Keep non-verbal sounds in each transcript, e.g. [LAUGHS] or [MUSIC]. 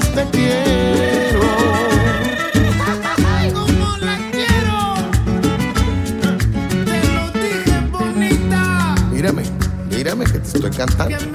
te quiero. Ay, como la quiero. Te lo dije bonita. Mírame, mírame que te estoy cantando.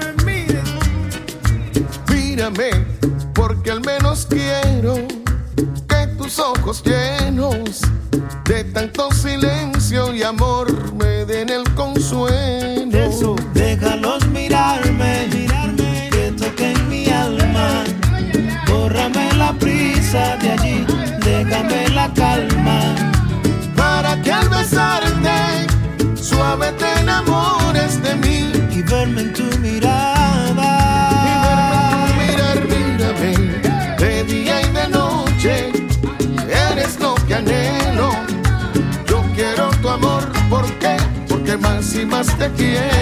más te quiero.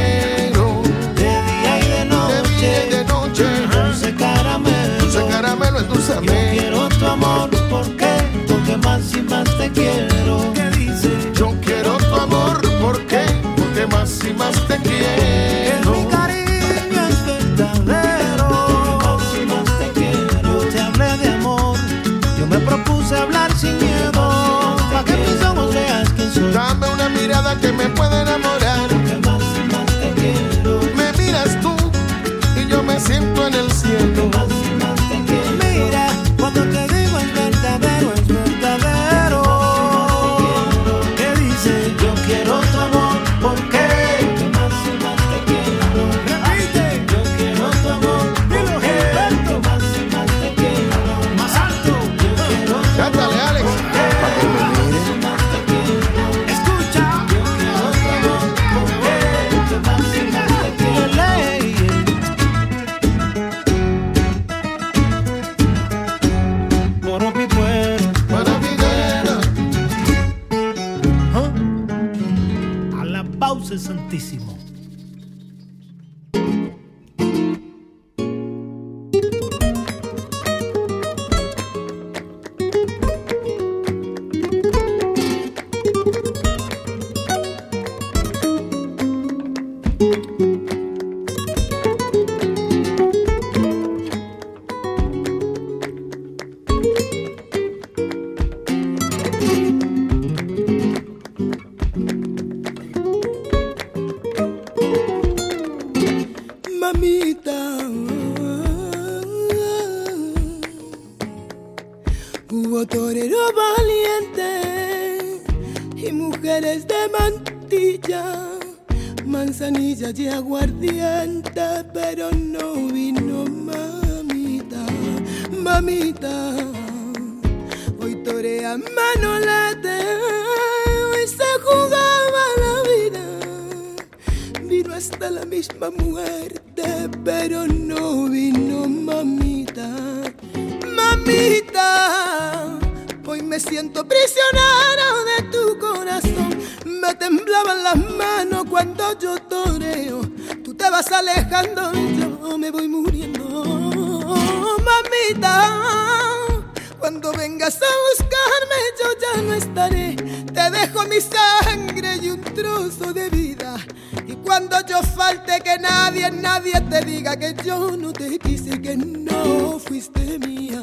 nadie, nadie te diga que yo no te quise, que no fuiste mía,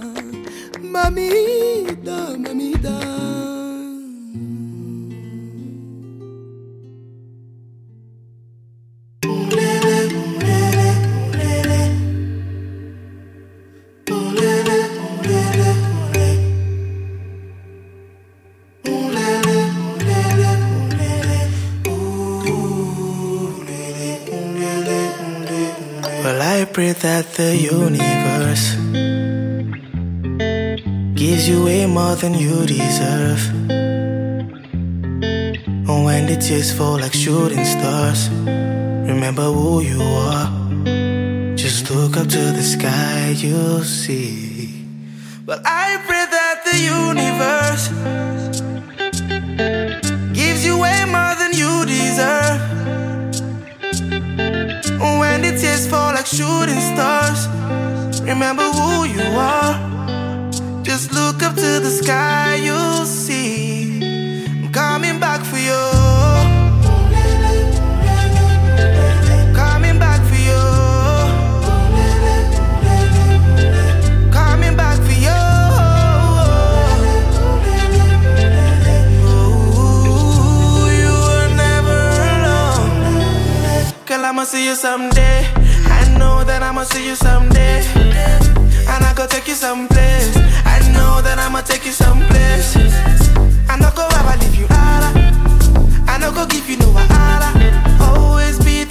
mami. That the universe gives you way more than you deserve. And when the tears fall like shooting stars, remember who you are. Just look up to the sky, you'll see. But I pray that the universe remember who you are. Just look up to the sky, you'll see. I'm coming back for you. Coming back for you. Coming back for you. You are never alone. Cause I'ma see you someday. I'ma see you someday. And I go take you someplace. I know that I'ma take you someplace. I no go ever leave you out. I no go give you no wahala. Always be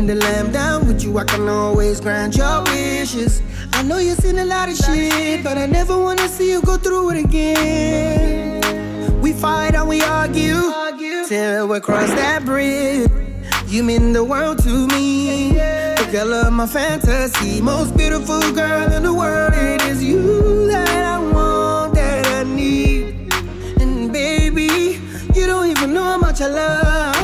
in the lamb down with you, I can always grant your wishes. I know you've seen a lot of shit, but I never wanna see you go through it again. We fight and we argue till we cross that bridge. You mean the world to me. The girl of my fantasy, most beautiful girl in the world. It is you that I want, that I need. And baby, you don't even know how much I love.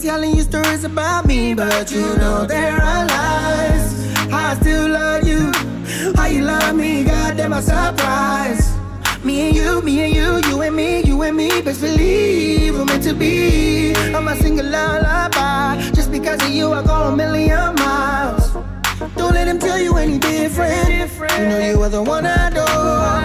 telling you stories about me, but you know there are lies. I still love you. How you love me, goddamn, a surprise. Me and you, me and you, you and me, you and me. Best believe we're meant to be. I'm a single lullaby. Just because of you, I go a million miles. Don't let them tell you any different. You know you are the one I adore.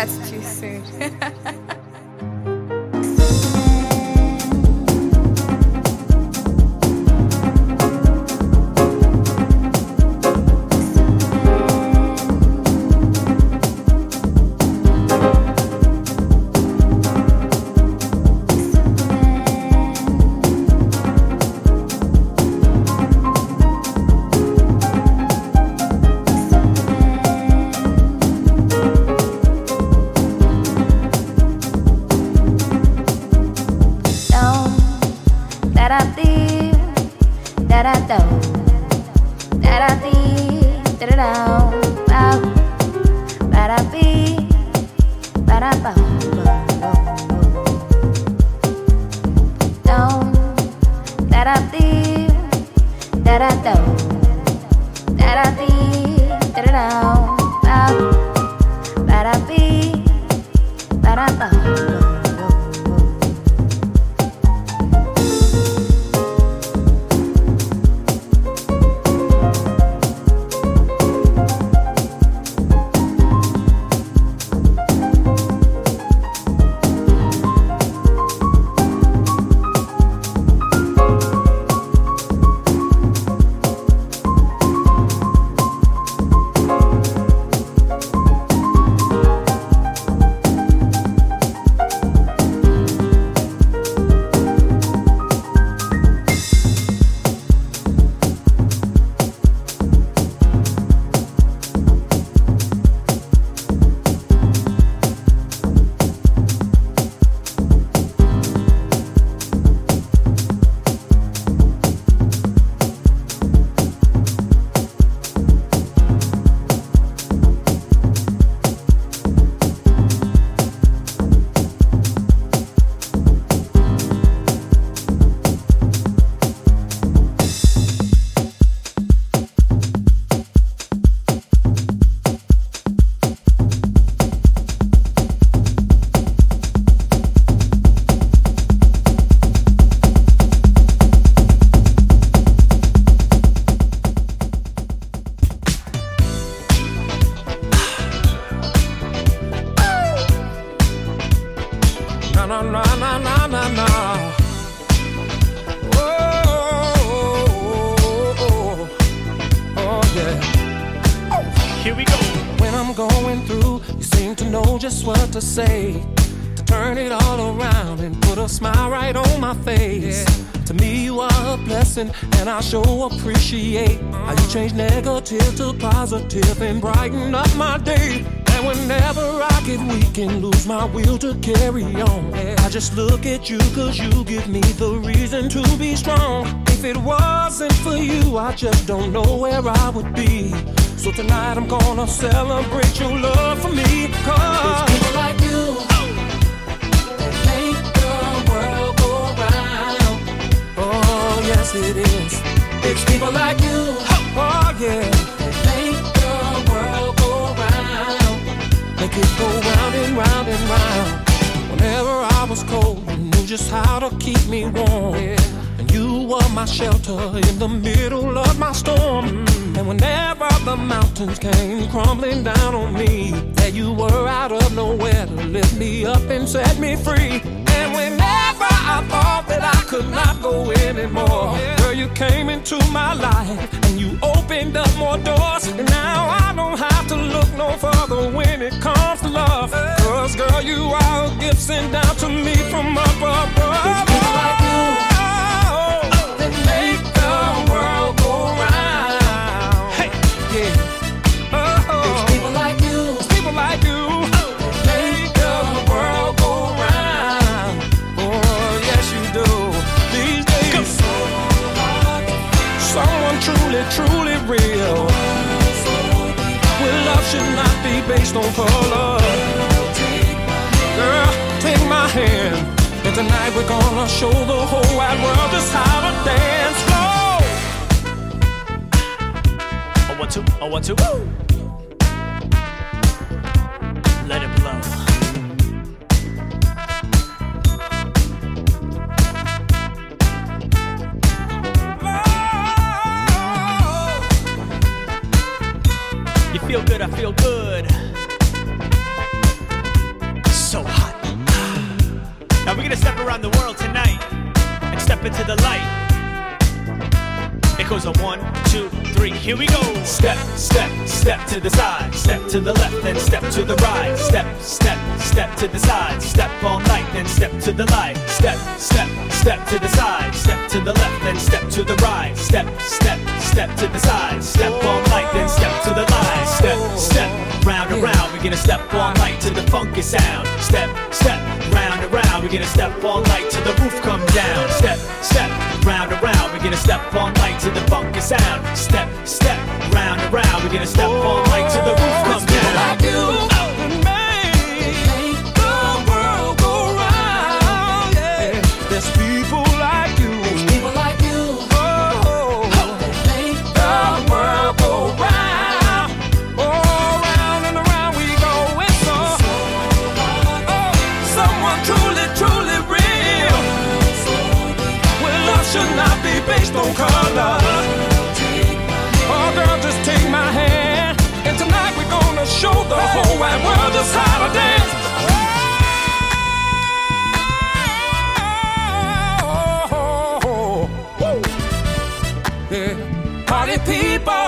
That's too soon. [LAUGHS] positive and brighten up my day. And whenever I get weak and lose my will to carry on, I just look at you cause you give me the reason to be strong. If it wasn't for you, I just don't know where I would be. So tonight I'm gonna celebrate your love for me. Cause it's people like you that make the world go round. Oh, yes, it is. It's people like you. Oh, yeah make it go round and round and round. Whenever I was cold, you knew just how to keep me warm. And you were my shelter in the middle of my storm. And whenever the mountains came crumbling down on me, there you were out of nowhere to lift me up and set me free. And whenever I thought that I could not go anymore, girl, you came into my life and you opened up more doors. And now I don't have to look no further when it comes to love. Cause girl, you are a gift sent down to me from up above. It's like you be based on color. Girl, take my hand. And tonight we're gonna show the whole wide world just how to dance floor. A one two, a one two, woo. Let it blow. You feel good, I feel good. Gonna step around the world tonight and step into the light. It goes a one, two, three, here we go. Step, step, step to the side, step to the left, then step to the right. Step, step, step to the side, step all night, then step to the light. Step, step, step to the side, step to the left, then step to the right. Step, step, step to the side, step all night, then step to the light. Step, step, round and round, we're gonna step all night to the funky sound. Step, step, round and round, we're gonna step all night till the roof come down. Step, step, round and round, we're gonna step all night till the funky sound. Step, step, round and round, we're gonna step all night till the roof come wide world just how to dance. Oh, woo. Yeah. Party people,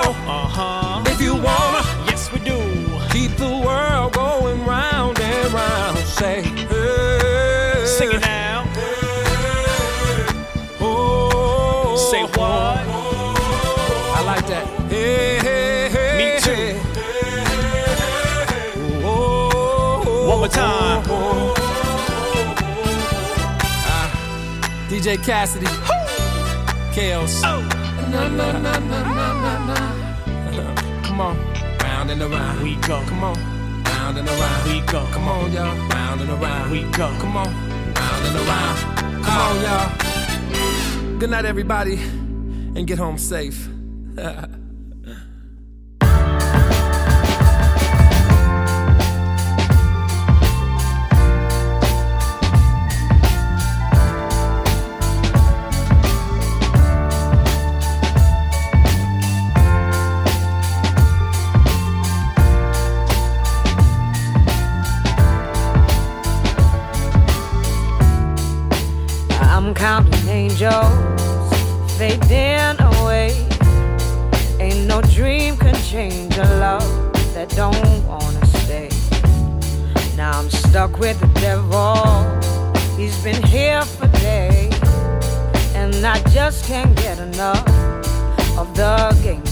DJ Cassidy. Chaos. Oh, Na, na, na, na, na, na, na. Come on. Round and around. we go. Come on. Round and around. We go. Come on, y'all. Round and around. We go. Come on. Round and around. Come on, y'all. Good night, everybody. And get home safe. Just can't get enough of the games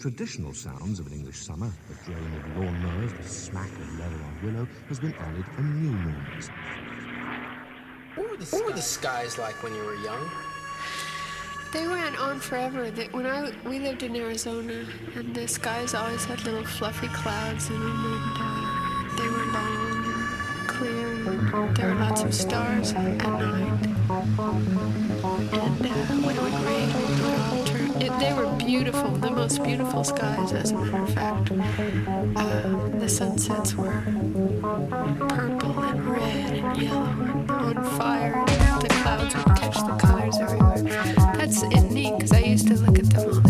traditional sounds of an English summer, the drone of lawnmowers, the smack of leather on willow, has been added a new noise. What were, the, what were the skies like when you were young? They went on forever. They, when I we lived in Arizona, and the skies always had little fluffy clouds in them, and uh, they were long and clear. And there were lots of stars at night. And uh, when it would rain, it would all turn it, they were beautiful, the most beautiful skies, as a matter of fact. Uh, the sunsets were purple and red and yellow and on fire. And the clouds would catch the colors everywhere. That's neat because I used to look at them all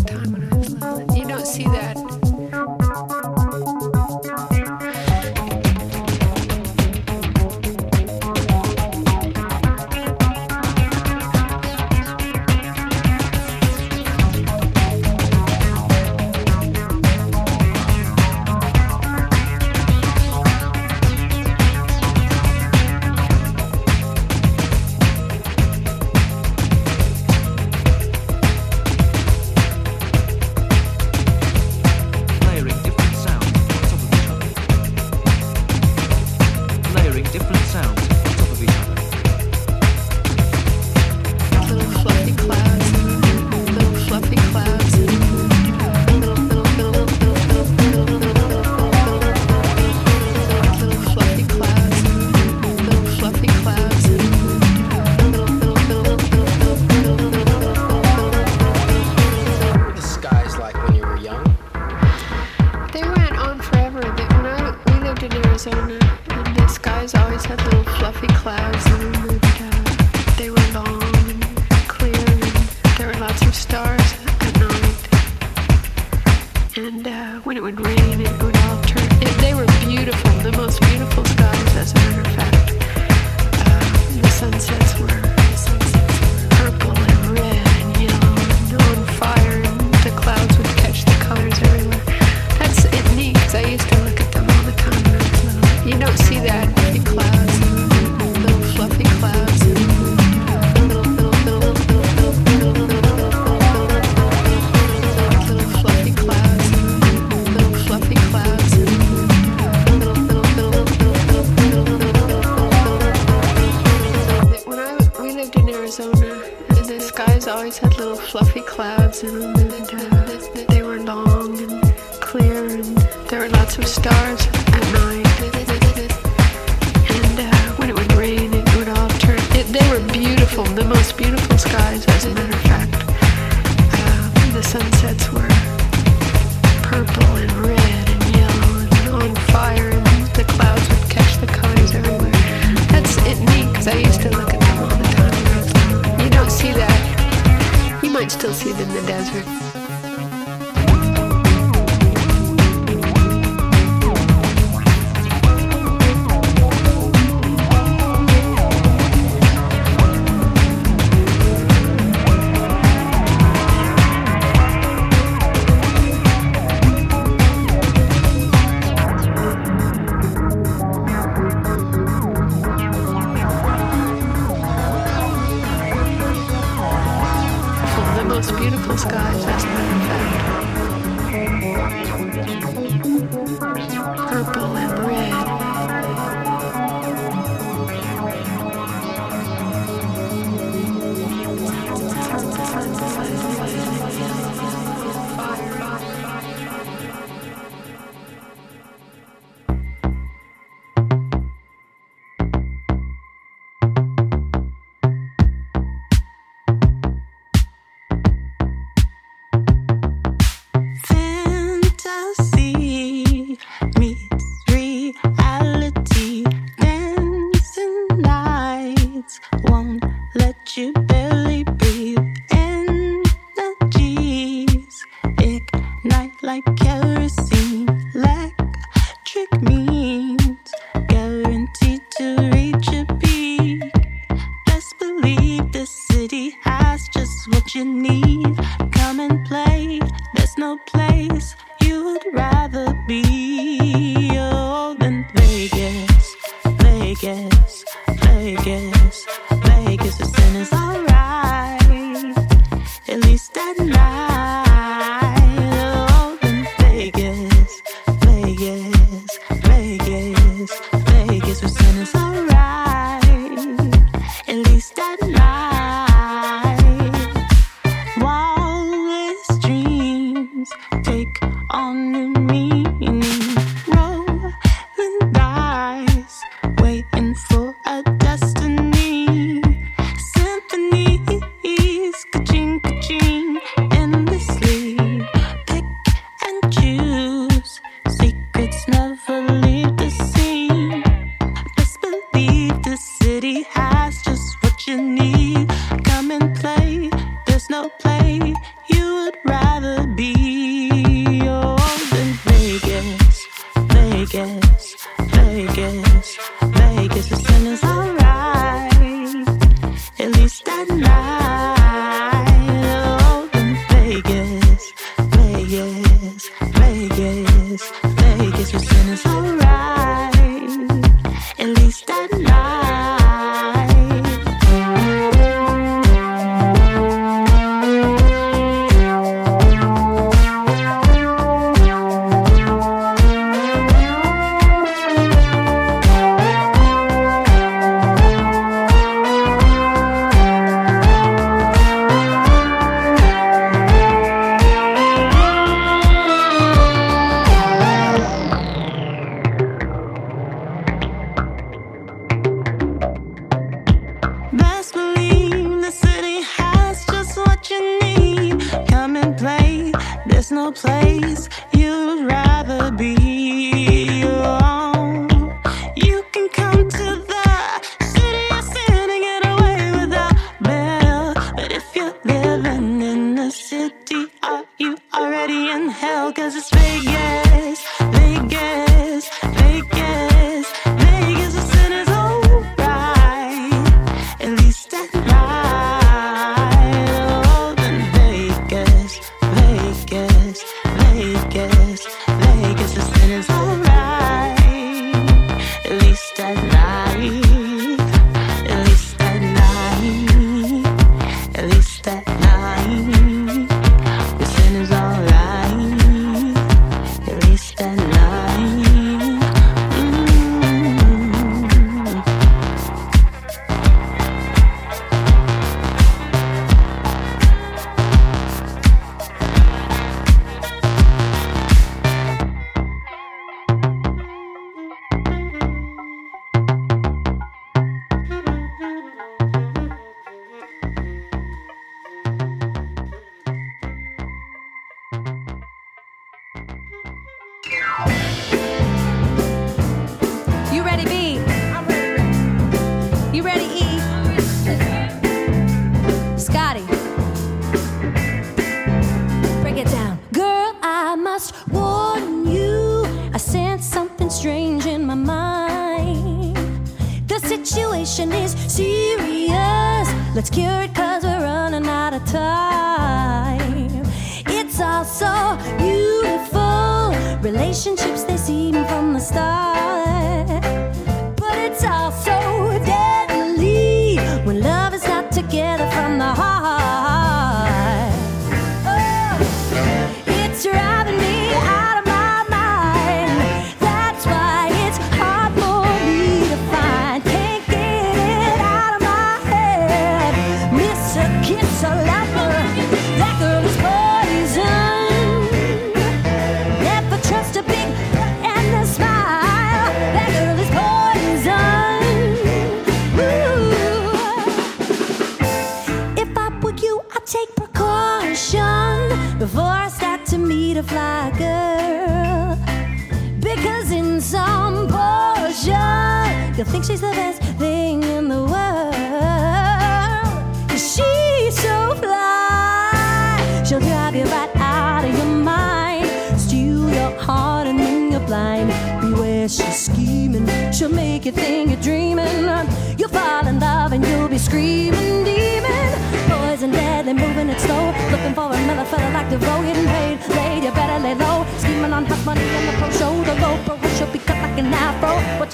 clouds take on new meaning.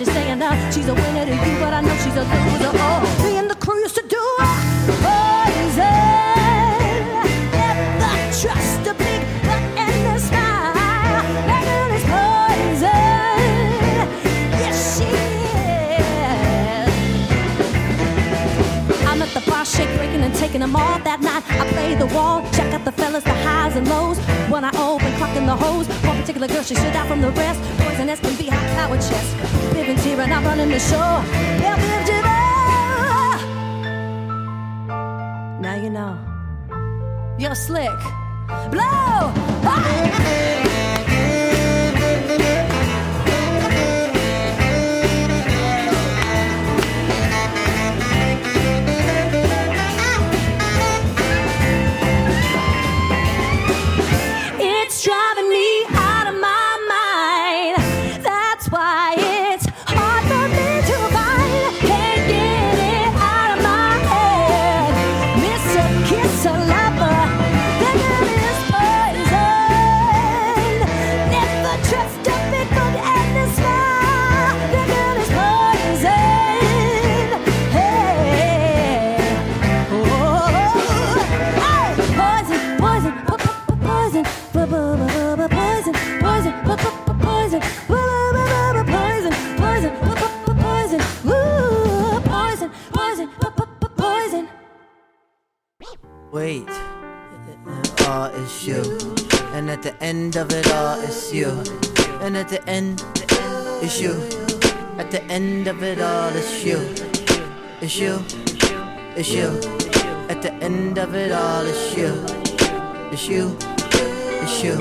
she's saying now. She's a winner to you, but I know she's a loser. Oh, me and the crew used to do it. Poison. Let the trust the girl is poison. Yes, she is. I'm at the bar, shake, breaking and taking them all that night. I play the wall, check out the fellas, the highs and lows. When I open, clocking the hoes particular girl, she stood out from the rest. Poisonous can be high power chest. Live in and I'm running the show. Yeah, Viv Now you know. You're slick. Blow! Ah! It's you. It's you. At the end of it all, it's you. It's you. It's you.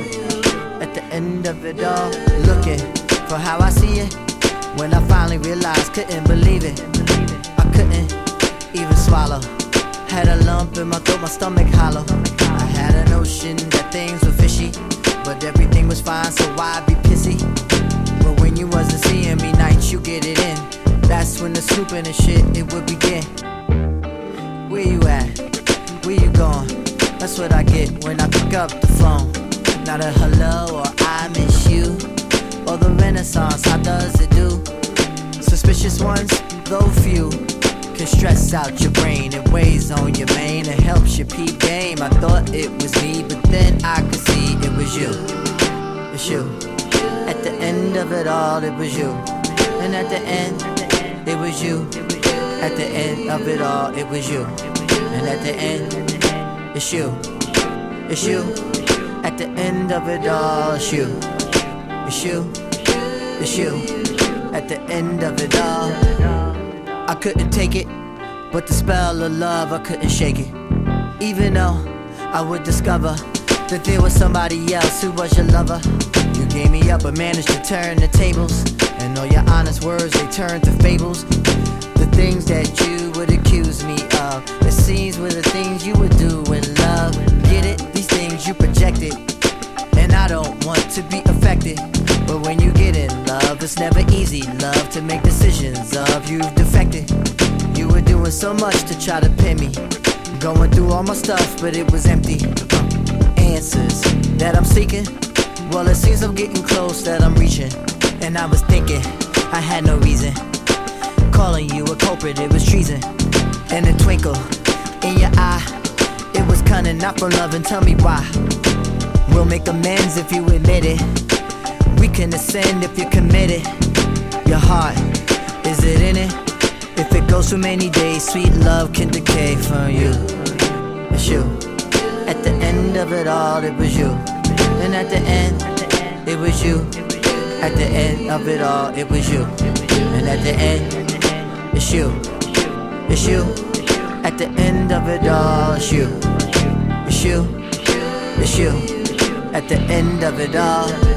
At the end of it all, looking for how I see it. When I finally realized, couldn't believe it. I couldn't even swallow. Had a lump in my throat, my stomach hollow. I had a notion that things were fishy, but everything was fine, so why be pissy? But when you wasn't seeing me nights, you get it in. That's when the snooping and shit it would begin. Where you at? Where you going? That's what I get when I pick up the phone. Not a hello or I miss you. Or the renaissance, how does it do? Suspicious ones, though few, can stress out your brain. It weighs on your main, it helps your peep game. I thought it was me, but then I could see it was you. It's you. At the end of it all, it was you. And at the end, it was you. At the end of it all, it was you. And at the end, it's you. It's you. At the end of it all, it's you. It's you. It's you. At the end of it all, I couldn't take it, but the spell of love, I couldn't shake it. Even though I would discover that there was somebody else who was your lover. You gave me up, but managed to turn the tables. All your honest words, they turned to fables. The things that you would accuse me of. The scenes were the things you would do in love. Get it? These things you projected. And I don't want to be affected. But when you get in love, it's never easy, love, to make decisions of. You've defected. You were doing so much to try to pin me. Going through all my stuff, but it was empty. Answers that I'm seeking. Well, it seems I'm getting close, that I'm reaching. And I was thinking, I had no reason. Calling you a culprit, it was treason. And a twinkle in your eye, it was cunning, not from love, and tell me why. We'll make amends if you admit it. We can ascend if you're committed. Your heart, is it in it? If it goes too many days, sweet love can decay from you. It's you. At the end of it all, it was you. And at the end, it was you. At the end of it all, it was you. And at the end, it's you. It's you. At the end of it all, it's you. It's you. It's you. At the end of it all.